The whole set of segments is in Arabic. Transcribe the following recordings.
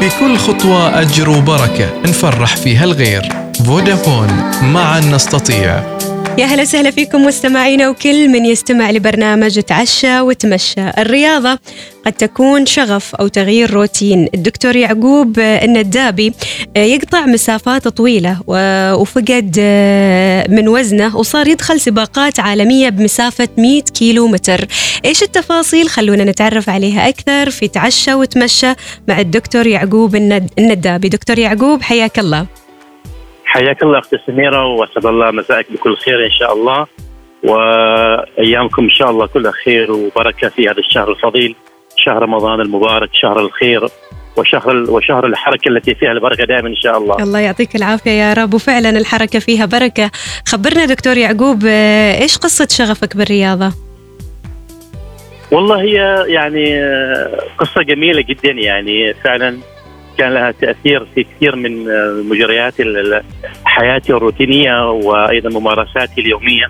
في كل خطوة أجر وبركة نفرح فيها الغير. فودافون معا نستطيع. يا هلا وسهلا فيكم مستمعينا وكل من يستمع لبرنامج تعشى وتمشى. الرياضة قد تكون شغف أو تغيير روتين. الدكتور يعقوب الندابي يقطع مسافات طويلة وفقد من وزنه وصار يدخل سباقات عالمية بمسافة 100 كيلو متر إيش التفاصيل؟ خلونا نتعرف عليها أكثر في تعشى وتمشى مع الدكتور يعقوب الندابي. دكتور يعقوب حياك الله. حياك الله أختي سميرة وأسعد الله مساءك بكل خير إن شاء الله وأيامكم إن شاء الله كلها خير وبركة في هذا الشهر الفضيل شهر رمضان المبارك شهر الخير وشهر وشهر الحركة التي فيها البركة دائما إن شاء الله. الله يعطيك العافية يا رب وفعلا الحركة فيها بركة. خبرنا دكتور يعقوب إيش قصة شغفك بالرياضة؟ والله هي يعني قصة جميلة جدا يعني فعلا كان لها تأثير في كثير من مجريات حياتي الروتينية وأيضا ممارساتي اليومية.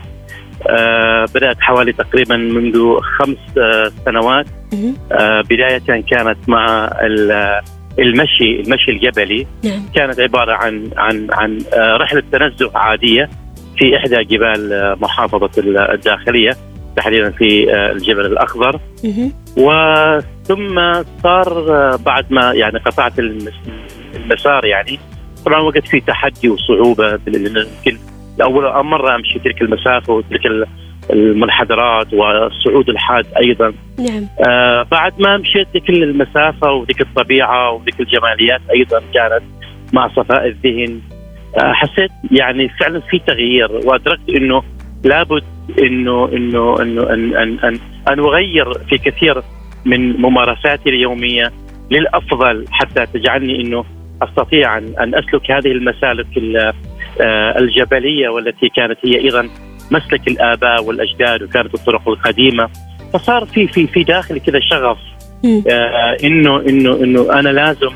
آه بدأت حوالي تقريبا منذ خمس آه سنوات آه بداية كانت مع المشي المشي الجبلي نعم. كانت عبارة عن عن عن رحلة تنزه عادية في إحدى جبال محافظة الداخلية تحديدا في الجبل الأخضر. وثم صار بعد ما يعني قطعت المسار يعني طبعا وقت في تحدي وصعوبة يمكن لأول مرة أمشي تلك المسافة وتلك المنحدرات والصعود الحاد أيضا. نعم. آه بعد ما مشيت ذيك المسافة وذيك الطبيعة وذيك الجماليات أيضا كانت مع صفاء الذهن آه حسيت يعني فعلا في تغيير وأدركت إنه لابد إنه إنه إنه أن أن أن, أن أغير في كثير من ممارساتي اليومية للأفضل حتى تجعلني إنه أستطيع ان أسلك هذه المسالك الجبلية والتي كانت هي أيضا مسلك الآباء والأجداد وكانت الطرق القديمة. فصار في في في داخلي كذا شغف آه انه انه إنه أنا لازم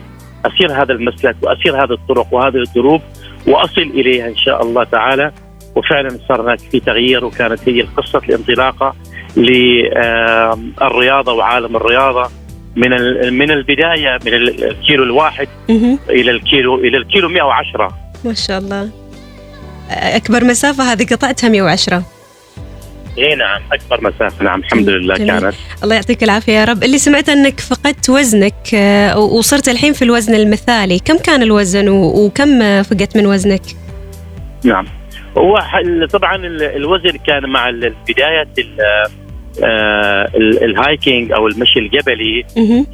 أسير هذا المسلك وأسير هذه الطرق وهذه الدروب وأصل إليها إن شاء الله تعالى. وفعلا صار هناك في تغيير وكانت هي قصه الانطلاقه للرياضه وعالم الرياضة. من من البداية من الكيلو الواحد إلى الكيلو إلى الكيلو 110 ما شاء الله. أكبر مسافة هذه قطعتها 110 اي نعم أكبر مسافة. نعم الحمد لله جميل. كانت. الله يعطيك العافية يا رب. اللي سمعت أنك فقدت وزنك وصرت الحين في الوزن المثالي كم كان الوزن وكم فقدت من وزنك؟ نعم. هو طبعا الوزن كان مع بدايه الهايكينج أو المشي الجبلي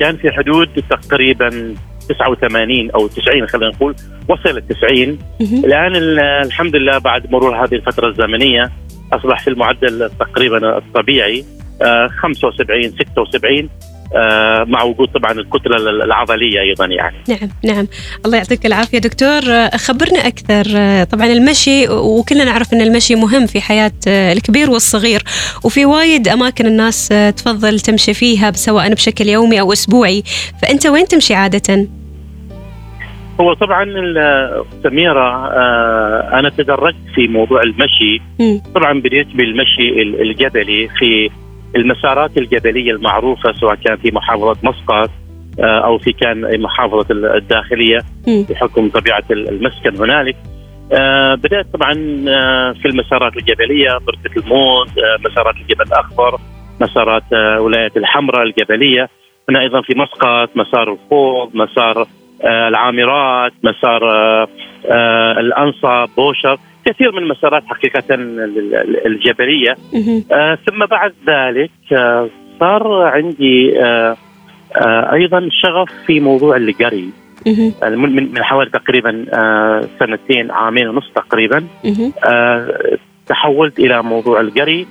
كان في حدود تقريبا 89 أو 90 خلينا نقول وصل ل 90 الآن الحمد لله بعد مرور هذه الفترة الزمنية أصبح في المعدل تقريبا الطبيعي 75 76 مع وجود طبعا الكتلة العضلية أيضا يعني. نعم نعم. الله يعطيك العافية دكتور. خبرنا أكثر. طبعا المشي وكلنا نعرف إن المشي مهم في حياة الكبير والصغير وفي وايد أماكن الناس تفضل تمشي فيها سواء بشكل يومي أو أسبوعي. فأنت وين تمشي عادة؟ هو طبعا سميرة أنا تدرجت في موضوع المشي. طبعا بديت بالمشي الجبلي في المسارات الجبلية المعروفة سواء كان في محافظة مسقط أو في كان محافظة الداخلية بحكم طبيعة المسكن هنالك. بدأت طبعا في المسارات الجبلية بركه الموت مسارات الجبل الأخضر مسارات ولاية الحمراء الجبلية. هنا أيضا في مسقط مسار الخوض مسار العامرات مسار الانصب بوشر كثير من المسارات حقيقة الجبلية. آه ثم بعد ذلك آه صار عندي آه آه أيضا شغف في موضوع القري. من من حوالي تقريبا آه سنتين عامين ونص تقريبا. آه تحولت إلى موضوع القري.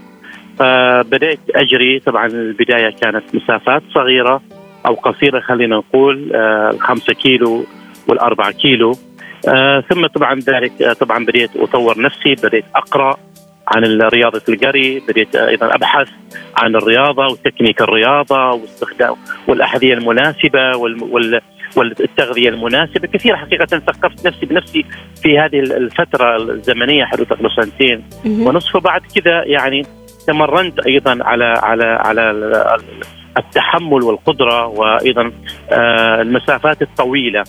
فبدأت أجري. طبعا البداية كانت مسافات صغيرة. أو قصيرة خلينا نقول آه خمسة كيلو والأربعة كيلو. آه ثم طبعا ذلك آه طبعا بديت أطور نفسي بديت أقرأ عن رياضة الجري بديت أيضا أبحث عن الرياضة وتكنيك الرياضة واستخدام والأحذية المناسبة وال, وال والتغذية المناسبة. كثير حقيقة ثقفت نفسي بنفسي في هذه الفترة الزمنية حدود تقريبا سنتين. ونصف وبعد كذا يعني تمرنت أيضا على على على التحمل والقدرة وأيضا آه، المسافات الطويلة.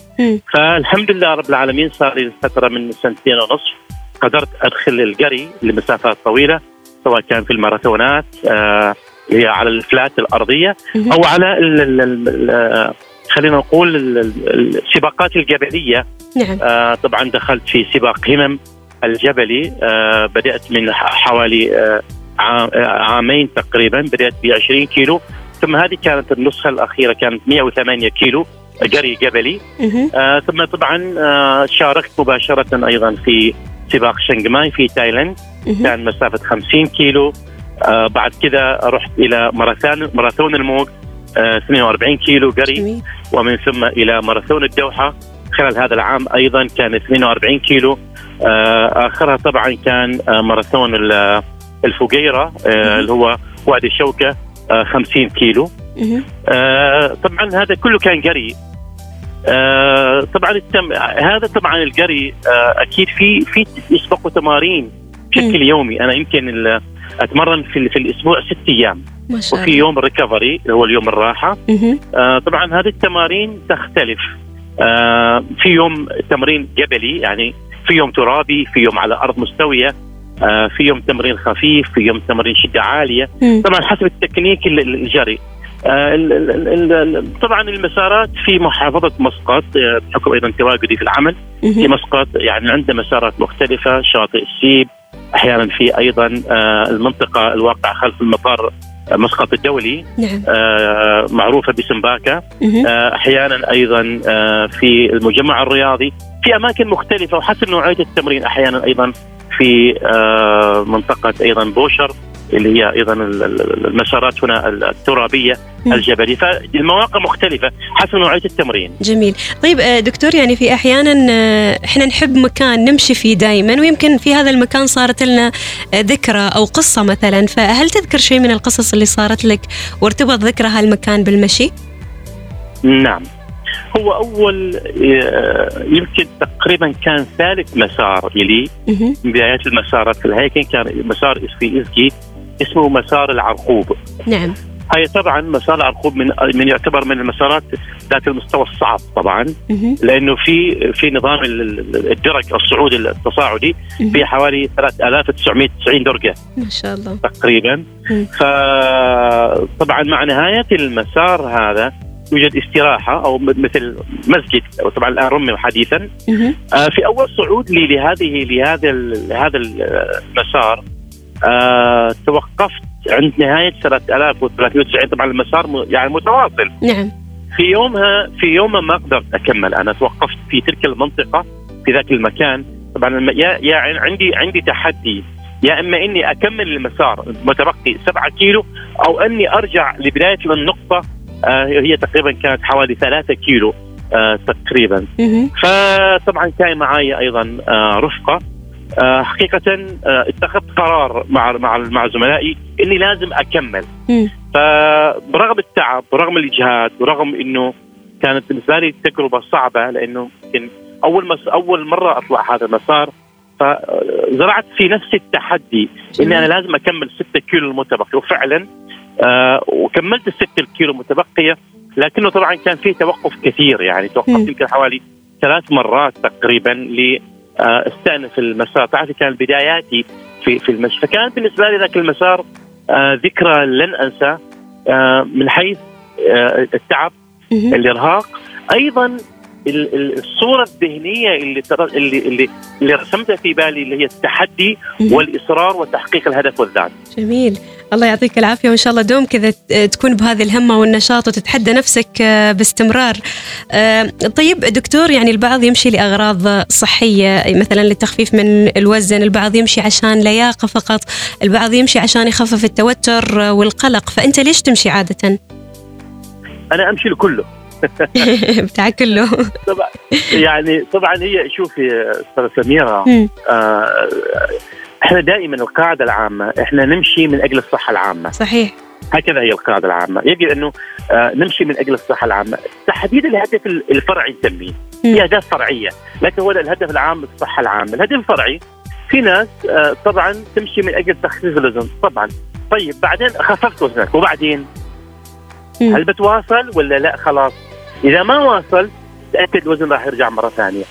فالحمد لله رب العالمين صار لي فترة من سنتين ونصف قدرت أدخل الجري لمسافات طويلة سواء كان في الماراثونات آه، هي على الفلات الأرضية أو على خلينا نقول السباقات الجبلية. نعم. آه طبعا دخلت في سباق همم الجبلي. آه بدأت من حوالي آه, آه، عامين تقريبا بدأت ب 20 كيلو. ثم هذه كانت النسخة الأخيرة كانت 108 كيلو جري جبلي. آه ثم طبعا آه شاركت مباشرة أيضا في سباق شنغماي في تايلاند. كان مسافة 50 كيلو. آه بعد كذا رحت إلى ماراثون ماراثون الموج 42 آه، كيلو جري ومن ثم إلى ماراثون الدوحة. خلال هذا العام أيضا كان 42 كيلو. آه، آخرها طبعا كان آه، ماراثون الفقيره اللي هو وادي الشوكه 50 كيلو. طبعا هذا كله كان قري. طبعا التم هذا طبعا القري أكيد في في يسبقوا تمارين بشكل يومي. أنا يمكن أتمرن في, في الأسبوع ست أيام. ما شاء وفي يوم ريكفري اللي هو اليوم الراحة. آه طبعا هذه التمارين تختلف. آه في يوم تمرين جبلي يعني في يوم ترابي في يوم على أرض مستوية. آه في يوم تمرين خفيف في يوم تمرين شدة عالية. طبعا حسب التكنيك الجري. آه طبعا المسارات في محافظة مسقط آه، بحكم أيضا تواجدي في العمل في مسقط يعني عنده مسارات مختلفة شاطئ السيب أحيانا في أيضا آه، المنطقة الواقعة خلف المطار آه، مسقط الدولي. نعم. آه، معروفة باسم باكا أحيانا أيضا في المجمع الرياضي. في أماكن مختلفة وحسب نوعية التمرين أحيانا أيضا. في منطقة أيضا بوشر اللي هي أيضا المسارات هنا الترابية الجبلي فالمواقع مختلفة حسب نوعية التمرين. جميل، طيب آه، دكتور يعني في أحيانا آه، إحنا نحب مكان نمشي فيه دائما ويمكن في هذا المكان صارت لنا آه، ذكرى أو قصة مثلا. فهل تذكر شيء من القصص اللي صارت لك وارتبط ذكرى هالمكان بالمشي؟ نعم. هو أول يمكن تقريبا كان ثالث مسار لي من بدايات المسارات في الهيكل. كان مسار في ازكي اسمه مسار العرقوب. نعم. هي طبعا مسار العرقوب من من يعتبر من المسارات ذات المستوى الصعب طبعا لأنه في في نظام الدرج الصعودي التصاعدي في حوالي 3990 درجة ما شاء الله. تقريبا. فطبعا مع نهاية المسار هذا يوجد استراحة أو مثل مسجد. طبعا الآن رمم حديثا. آه في أول صعود لي لهذه لهذا هذا المسار آه توقفت عند نهاية 3390 طبعا المسار يعني متواصل. نعم. في يومها في يومها ما قدرت أكمل. أنا توقفت في تلك المنطقة في ذاك المكان. طبعا يا يا عندي عندي تحدي. يا إما إني أكمل المسار متبقي 7 كيلو أو إني أرجع لبداية النقطة هي تقريبا كانت حوالي 3 كيلو آه تقريبا. فطبعا كان معي أيضا آه رفقة. آه، حقيقة آه، اتخذت قرار مع مع مع زملائي إني لازم أكمل. فبرغم التعب برغم الإجهاد برغم إنه كانت بالنسبة لي تجربة صعبة لأنه يمكن أول مس أول مرة أطلع هذا المسار فزرعت في نفسي التحدي إني أنا لازم أكمل 6 كيلو المتبقي. وفعلا آه وكملت الستة كيلو المتبقية لكنه طبعا كان في توقف كثير يعني توقفت يمكن حوالي ثلاث مرات تقريبا آه، استأنف المسار. تعرفي كان بداياتي في في المشي فكان بالنسبة لي ذاك المسار آه، ذكرى لن أنسى آه، من حيث التعب الإرهاق. أيضا الصورة الذهنية اللي اللي اللي, اللي رسمتها في بالي اللي هي التحدي والإصرار وتحقيق الهدف والذات. جميل، الله يعطيك العافية وإن شاء الله دوم كذا تكون بهذه الهمة والنشاط وتتحدى نفسك آه، باستمرار. آه، طيب دكتور يعني البعض يمشي لأغراض صحية مثلا للتخفيف من الوزن، البعض يمشي عشان لياقة فقط، البعض يمشي عشان يخفف التوتر والقلق، فأنت ليش تمشي عادة؟ أنا أمشي لكله بتاع كله طبعا يعني طبعا هي شوفي أستاذة سميرة. آه، إحنا دائما القاعدة العامة إحنا نمشي من أجل الصحة العامة. صحيح. هكذا هي القاعدة العامة. يجب أنه آه، نمشي من أجل الصحة العامة. تحديد الهدف الفرعي نسميه. في أهداف فرعية لكن هو الهدف العام الصحة العامة. الهدف الفرعي في ناس آه، طبعا تمشي من أجل تخفيف الوزن طبعا. طيب بعدين خففت وزنك وبعدين؟ مم. هل بتواصل ولا لا؟ خلاص. إذا ما واصل تأكد الوزن راح يرجع مرة ثانية.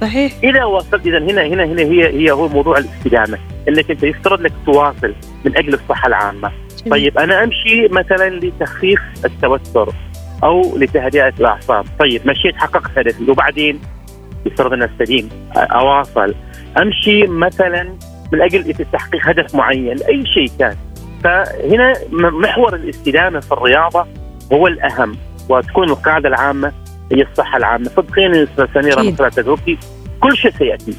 صحيح. إذا وصلت إذا هنا هنا هنا هي هي هو موضوع الاستدامة. إنك أنت يفترض لك تواصل من أجل الصحة العامة. جميل. طيب أنا أمشي مثلا لتخفيف التوتر أو لتهدئة الأعصاب. طيب مشيت حققت هدفي وبعدين يفترض ان أستديم أواصل. أمشي مثلا من أجل تحقيق هدف معين أي شيء كان. فهنا محور الاستدامة في الرياضة هو الأهم وتكون القاعدة العامة هي الصحة العامة. صدقيني أستاذ سميره. مثل كل شيء سيأتي.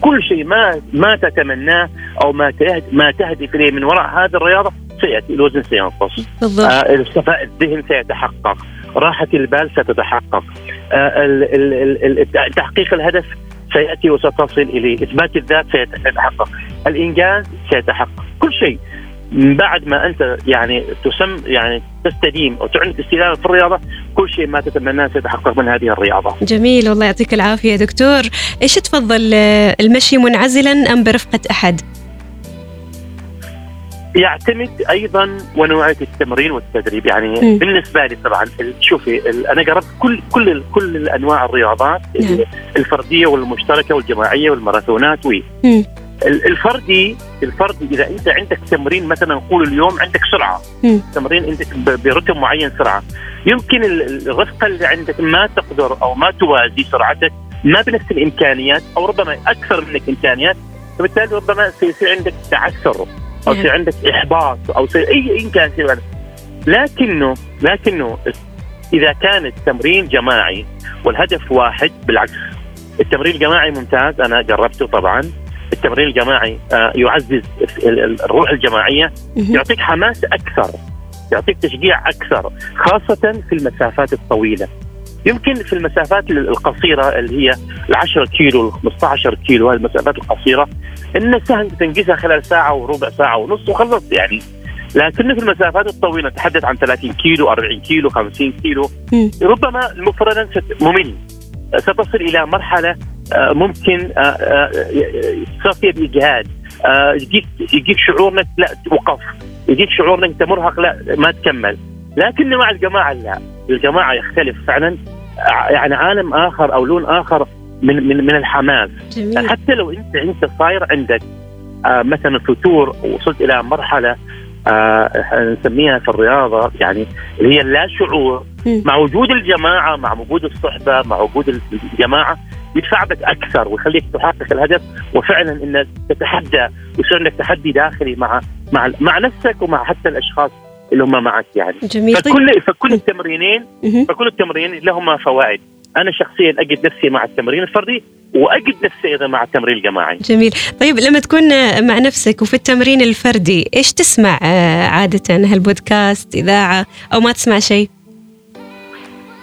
كل شيء ما ما تتمناه أو ما ما تهدف إليه من وراء هذه الرياضة سيأتي الوزن سينقص. بالضبط. آه الذهن سيتحقق. راحة البال ستتحقق. آه تحقيق الهدف سيأتي وستصل إليه. إثبات الذات سيتحقق. الإنجاز سيتحقق. كل شيء. من بعد ما أنت يعني تسم يعني تستديم أو تعلن استدامة في الرياضة كل شيء ما تتمناه سيتحقق من هذه الرياضة. جميل والله يعطيك العافية دكتور. إيش تفضل آه، المشي منعزلا أم برفقة أحد؟ يعتمد أيضا ونوعية التمرين والتدريب. يعني مم. بالنسبة لي طبعا شوفي أنا جربت كل كل كل انواع الرياضات نعم. الفردية والمشتركة والجماعية والماراثونات و الفردي الفردي إذا أنت عندك تمرين مثلا نقول اليوم عندك سرعة. تمرين ب- برتم معين سرعة يمكن ال- ال- الرفقة اللي عندك ما تقدر أو ما توازي سرعتك ما بنفس الإمكانيات أو ربما أكثر منك إمكانيات فبالتالي ربما سيصير عندك تعثر أو. يصير عندك إحباط أو يصير أي اي كان. لكنه لكنه إذا كان التمرين جماعي والهدف واحد بالعكس التمرين الجماعي ممتاز أنا جربته طبعا التمرين الجماعي آه، يعزز ال- ال- الروح الجماعية. يعطيك حماس أكثر يعطيك تشجيع أكثر خاصة في المسافات الطويلة يمكن في المسافات القصيرة اللي هي ال 10 كيلو ال 15 كيلو هذه المسافات القصيرة إن سهل تنجزها خلال ساعة وربع ساعة ونص وخلصت يعني لكن في المسافات الطويلة نتحدث عن 30 كيلو 40 كيلو 50 كيلو. ربما ست- ممل ستصل إلى مرحلة ممكن آه، آه، باجهاد آه، يجيك يجيك شعور إنك لا توقف. يجيك شعور إنك أنت مرهق لا ما تكمل. لكن مع الجماعة لا. الجماعة يختلف فعلا. يعني عالم آخر أو لون آخر من من من الحماس. جميل. حتى لو أنت أنت صاير عندك آه مثلا فتور وصلت إلى مرحلة آه نسميها في الرياضة يعني اللي هي اللا شعور. مع وجود الجماعة مع وجود الصحبة مع وجود الجماعة بك أكثر ويخليك تحقق الهدف وفعلا انك تتحدى ويصير عندك تحدي داخلي مع مع مع نفسك ومع حتى الأشخاص اللي هم معك يعني. جميل. طيب. فكل فكل التمرينين. فكل التمرين لهما فوائد. أنا شخصيا أجد نفسي مع التمرين الفردي وأجد نفسي أيضا مع التمرين الجماعي. جميل. طيب لما تكون مع نفسك وفي التمرين الفردي إيش تسمع آه، عادة؟ هل بودكاست إذاعة أو ما تسمع شيء؟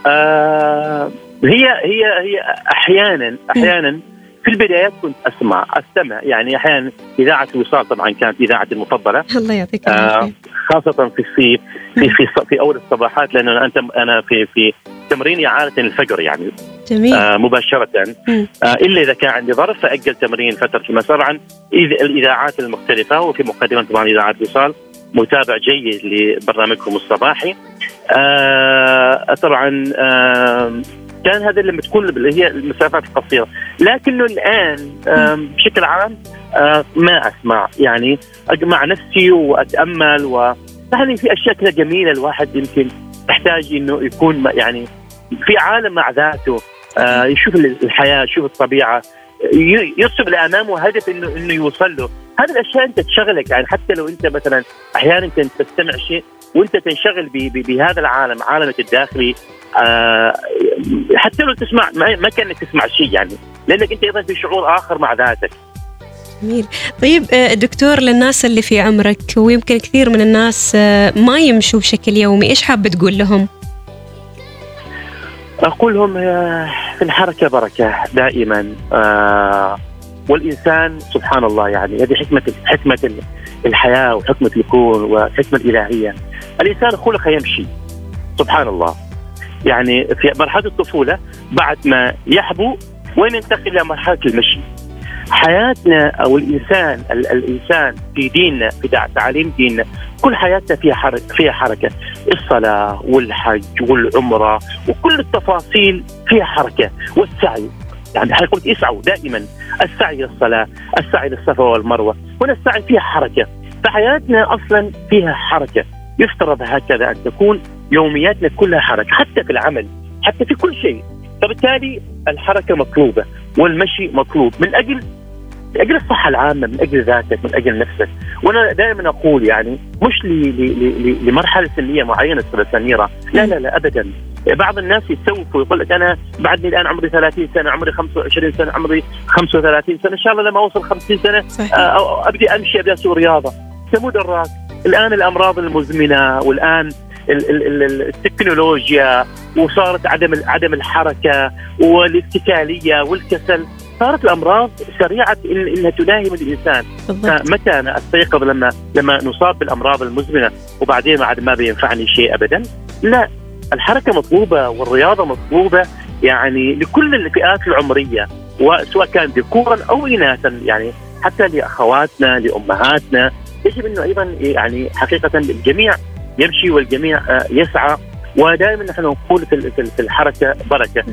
آه هي هي هي أحيانا أحيانا في البدايات كنت اسمع أستمع. يعني أحيانا إذاعة الوصال طبعا كانت إذاعتي المفضلة. الله يعطيك آه خاصة في الصيف في في في أول الصباحات لأنه انت أنا في في تمريني عادة الفجر يعني. جميل. آه مباشرة. مم. آه إلا إذا كان عندي ظرف فأجل تمرين فترة المساء. طبعا الإذاعات المختلفة وفي مقدمة طبعا إذاعة وصال متابع جيد لبرنامجكم الصباحي. آه طبعا آه كان هذا لما تكون اللي هي المسافات القصيرة. لكنه الآن بشكل عام ما أسمع. يعني أجمع نفسي وأتأمل و يعني في أشياء كذا جميلة الواحد يمكن يحتاج إنه يكون يعني في عالم مع ذاته آه يشوف الحياة يشوف الطبيعة يرسم لأمامه هدف انه إنه يوصل له. هذه الأشياء أنت تشغلك. يعني حتى لو أنت مثلا أحيانا انت تستمع شيء وانت تنشغل بهذا العالم عالمك الداخلي آه حتى لو تسمع ما ما كانك تسمع شيء يعني لأنك أنت أيضا في شعور آخر مع ذاتك. جميل. طيب آه، دكتور للناس اللي في عمرك ويمكن كثير من الناس آه، ما يمشوا بشكل يومي إيش حاب تقول لهم؟ أقول لهم آه، في الحركة بركة دائما آه والإنسان سبحان الله يعني هذه حكمة حكمة الحياة وحكمة الكون وحكمة الإلهية. الإنسان خلق يمشي. سبحان الله يعني في مرحلة الطفولة بعد ما يحبو وين ينتقل إلى مرحلة المشي. حياتنا أو الانسان الإنسان في ديننا في تعاليم ديننا كل حياتنا فيها حركه فيها حركة. الصلاة والحج والعمرة وكل التفاصيل فيها حركة. والسعي. يعني قلت اسعوا دائما. السعي للصلاة السعي للصفا والمروة. هنا السعي فيها حركة. فحياتنا أصلا فيها حركة. يفترض هكذا أن تكون يومياتنا كلها حركة حتى في العمل حتى في كل شيء. فبالتالي الحركة مطلوبة والمشي مطلوب من أجل من أجل الصحة العامة من أجل ذاتك من أجل نفسك. وأنا دائما أقول يعني مش لمرحلة سنيه معينة أستاذ سميرة. لا لا لا ابدا. بعض الناس يتسوقوا ويقول لك أنا بعدني الآن عمري 30 سنة عمري 25 سنة عمري 35 سنة. إن شاء الله لما أوصل 50 سنة صحيح. آه، أبدي أمشي أبدي أسوي رياضة. تمو دراك الآن الأمراض المزمنة والآن التكنولوجيا وصارت عدم عدم الحركة والاتكالية والكسل صارت الأمراض سريعة إنها تداهم الإنسان. فمتى أنا أستيقظ لما لما نصاب بالأمراض المزمنة؟ وبعدين بعد ما بينفعني شيء ابدا؟ لا الحركة مطلوبة والرياضة مطلوبة يعني لكل الفئات العمرية وسواء كان ذكورا أو اناثا يعني حتى لأخواتنا لأمهاتنا. يجب أنه أيضا يعني حقيقة الجميع يمشي والجميع آه، يسعى ودائما نحن نقول في الحركة بركة.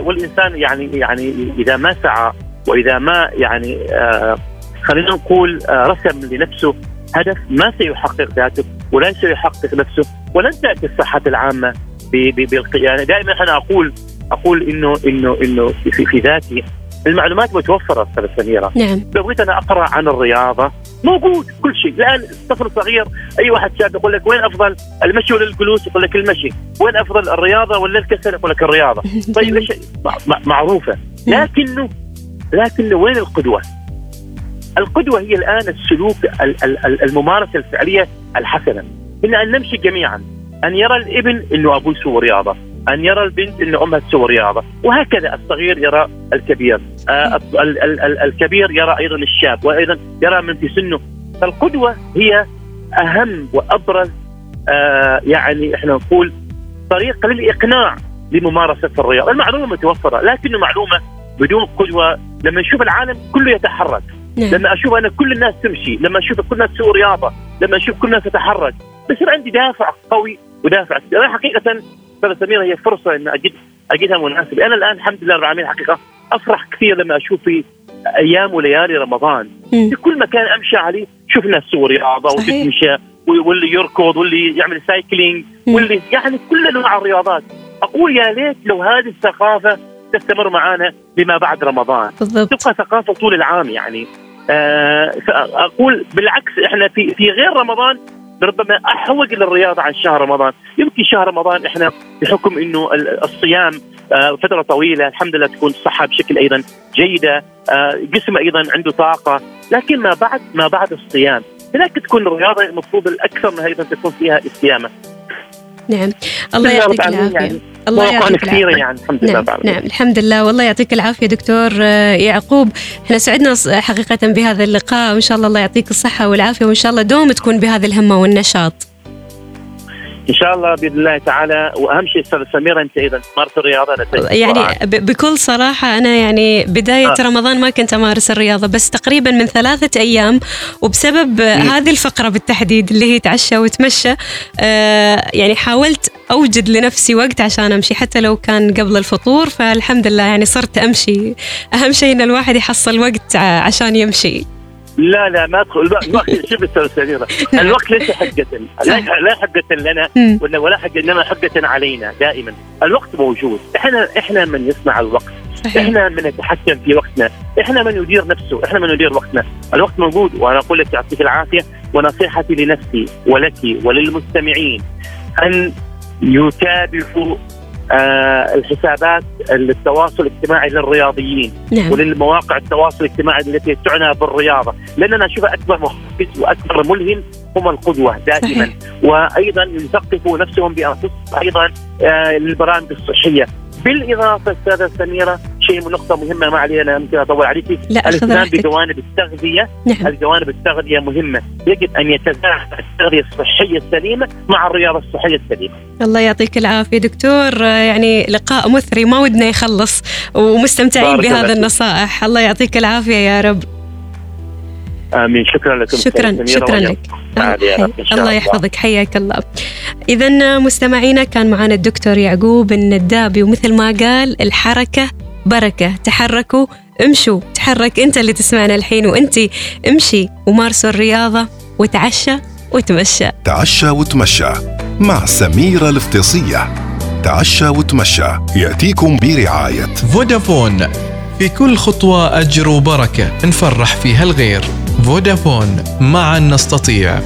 والإنسان يعني يعني إذا ما سعى وإذا ما يعني آه خلينا نقول آه رسم لنفسه هدف ما سيحقق ذاته ولا سيحقق نفسه ولن تأتي الصحة العامة بالقيادة يعني دائما أنا أقول أقول إنه إنه إنه في, في ذاتي المعلومات متوفرة أستاذ سميرة. نعم. لو بغيت أنا أقرأ عن الرياضة موجود كل شيء. الآن طفل صغير أي واحد شاب يقول لك وين أفضل المشي ولا الجلوس؟ يقول لك المشي. وين أفضل الرياضة ولا الكسل؟ يقول لك الرياضة. طيب إيش؟ معروفة. لكنه لكنه وين القدوة؟ القدوة هي الآن السلوك الممارسة الفعلية الحسنة. أن نمشي جميعا أن يرى الابن إنه أبوه يسوي رياضة. أن يرى البنت إن أمها تسوي رياضة. وهكذا الصغير يرى الكبير. آه الكبير يرى أيضا الشاب وأيضا يرى من في سنه. فالقدوة هي أهم وأبرز آه يعني إحنا نقول طريقه للإقناع لممارسة الرياضة، المعلومة متوفرة لكن معلومه بدون قدوة. لما نشوف العالم كله يتحرك نعم. لما أشوف أنا كل الناس تمشي لما أشوف كل الناس تسوي رياضة لما أشوف كل الناس تتحرك بصير عندي دافع قوي ودافع. أنا حقيقة أستاذ سمير هي فرصة إن اجد أجدها مناسبه أنا الآن الحمد لله رب العالمين حقيقة أفرح كثير لما أشوف في أيام وليالي رمضان. م. في كل مكان أمشي عليه شوف ناس تسوي رياضه وتتمشى واللي يركض واللي يعمل سايكلينج واللي يعني كل أنواع الرياضات. أقول يا ليت لو هذه الثقافة تستمر معنا لما بعد رمضان. بالضبط. تبقى ثقافة طول العام يعني. آه أقول بالعكس إحنا في في غير رمضان ربما أحوج للرياضه عن شهر رمضان، يمكن شهر رمضان إحنا بحكم إنه الصيام آه، فترة طويلة الحمد لله تكون الصحة بشكل أيضا جيدة، جسم أيضا عنده طاقة، لكن ما بعد ما بعد الصيام هناك تكون الرياضة المفروض الأكثر من أيضا تكون فيها استيامة. نعم. الله يعطيك العافية. يعني الله يعطيك كثيرة يعني الحمد لله نعم, نعم الحمد لله. والله يعطيك العافية دكتور آه، يعقوب. إحنا سعدنا حقيقة بهذا اللقاء وإن شاء الله الله يعطيك الصحة والعافية وإن شاء الله دوم تكون بهذه الهمة والنشاط. إن شاء الله بإذن الله تعالى. وأهم شيء أستاذ سميره أنت إذا تمارس الرياضة أنا يعني بكل صراحة أنا يعني بداية آه. رمضان ما كنت أمارس الرياضة بس تقريبا من ثلاثة أيام. وبسبب م. هذه الفقرة بالتحديد اللي هي تعشى وتمشى آه يعني حاولت أوجد لنفسي وقت عشان أمشي حتى لو كان قبل الفطور فالحمد لله يعني صرت أمشي. أهم شيء إن الواحد يحصل وقت عشان يمشي. لا لا ما أدخل. الوقت شوف أستاذ الوقت ليس حجة لا. حجة لنا ولا ولا حجة إنما حجة علينا دائما. الوقت موجود. إحنا إحنا من يصنع الوقت. صحيح. إحنا من نتحكم في وقتنا. إحنا من يدير نفسه. إحنا من يدير وقتنا. الوقت موجود. وأنا أقول لك يعطيك العافية. ونصيحتي لنفسي ولك وللمستمعين. أن يتابعوا الحسابات التواصل الاجتماعي للرياضيين نعم. وللمواقع التواصل الاجتماعي التي تعنى بالرياضة لأننا نشوف أكبر محفز وأكبر ملهم هم القدوة دائما. وأيضا يثقفوا نفسهم بأنفسهم أيضا آه للبرامج الصحية بالإضافة أستاذة سميرة شيء نقطة مهمة ما علينا ممكن أطول عليك لا الاهتمام. بجوانب التغذية. نعم. الجوانب التغذية مهمة. يجب أن يتزاحم التغذية الصحية السليمة مع الرياضة الصحية السليمة. الله يعطيك العافية دكتور. آه، يعني لقاء مثري ما ودنا يخلص ومستمتعين بهذا. النصائح. الله يعطيك العافية يا رب. آمين. شكرا لكم. شكرا شكرا لك. رب. إن شاء الله يحفظك. حياك الله. إذا مستمعينا كان معنا الدكتور يعقوب الندابي ومثل ما قال الحركة بركة. تحركوا امشوا. تحرك أنت اللي تسمعنا الحين وأنت. امشي ومارسوا الرياضة وتعشى وتمشى. تعشى وتمشى مع سميرة الفطيصية تعشى وتمشى يأتيكم برعاية. فودافون في كل خطوة أجر وبركة نفرح فيها الغير. فودافون معا نستطيع.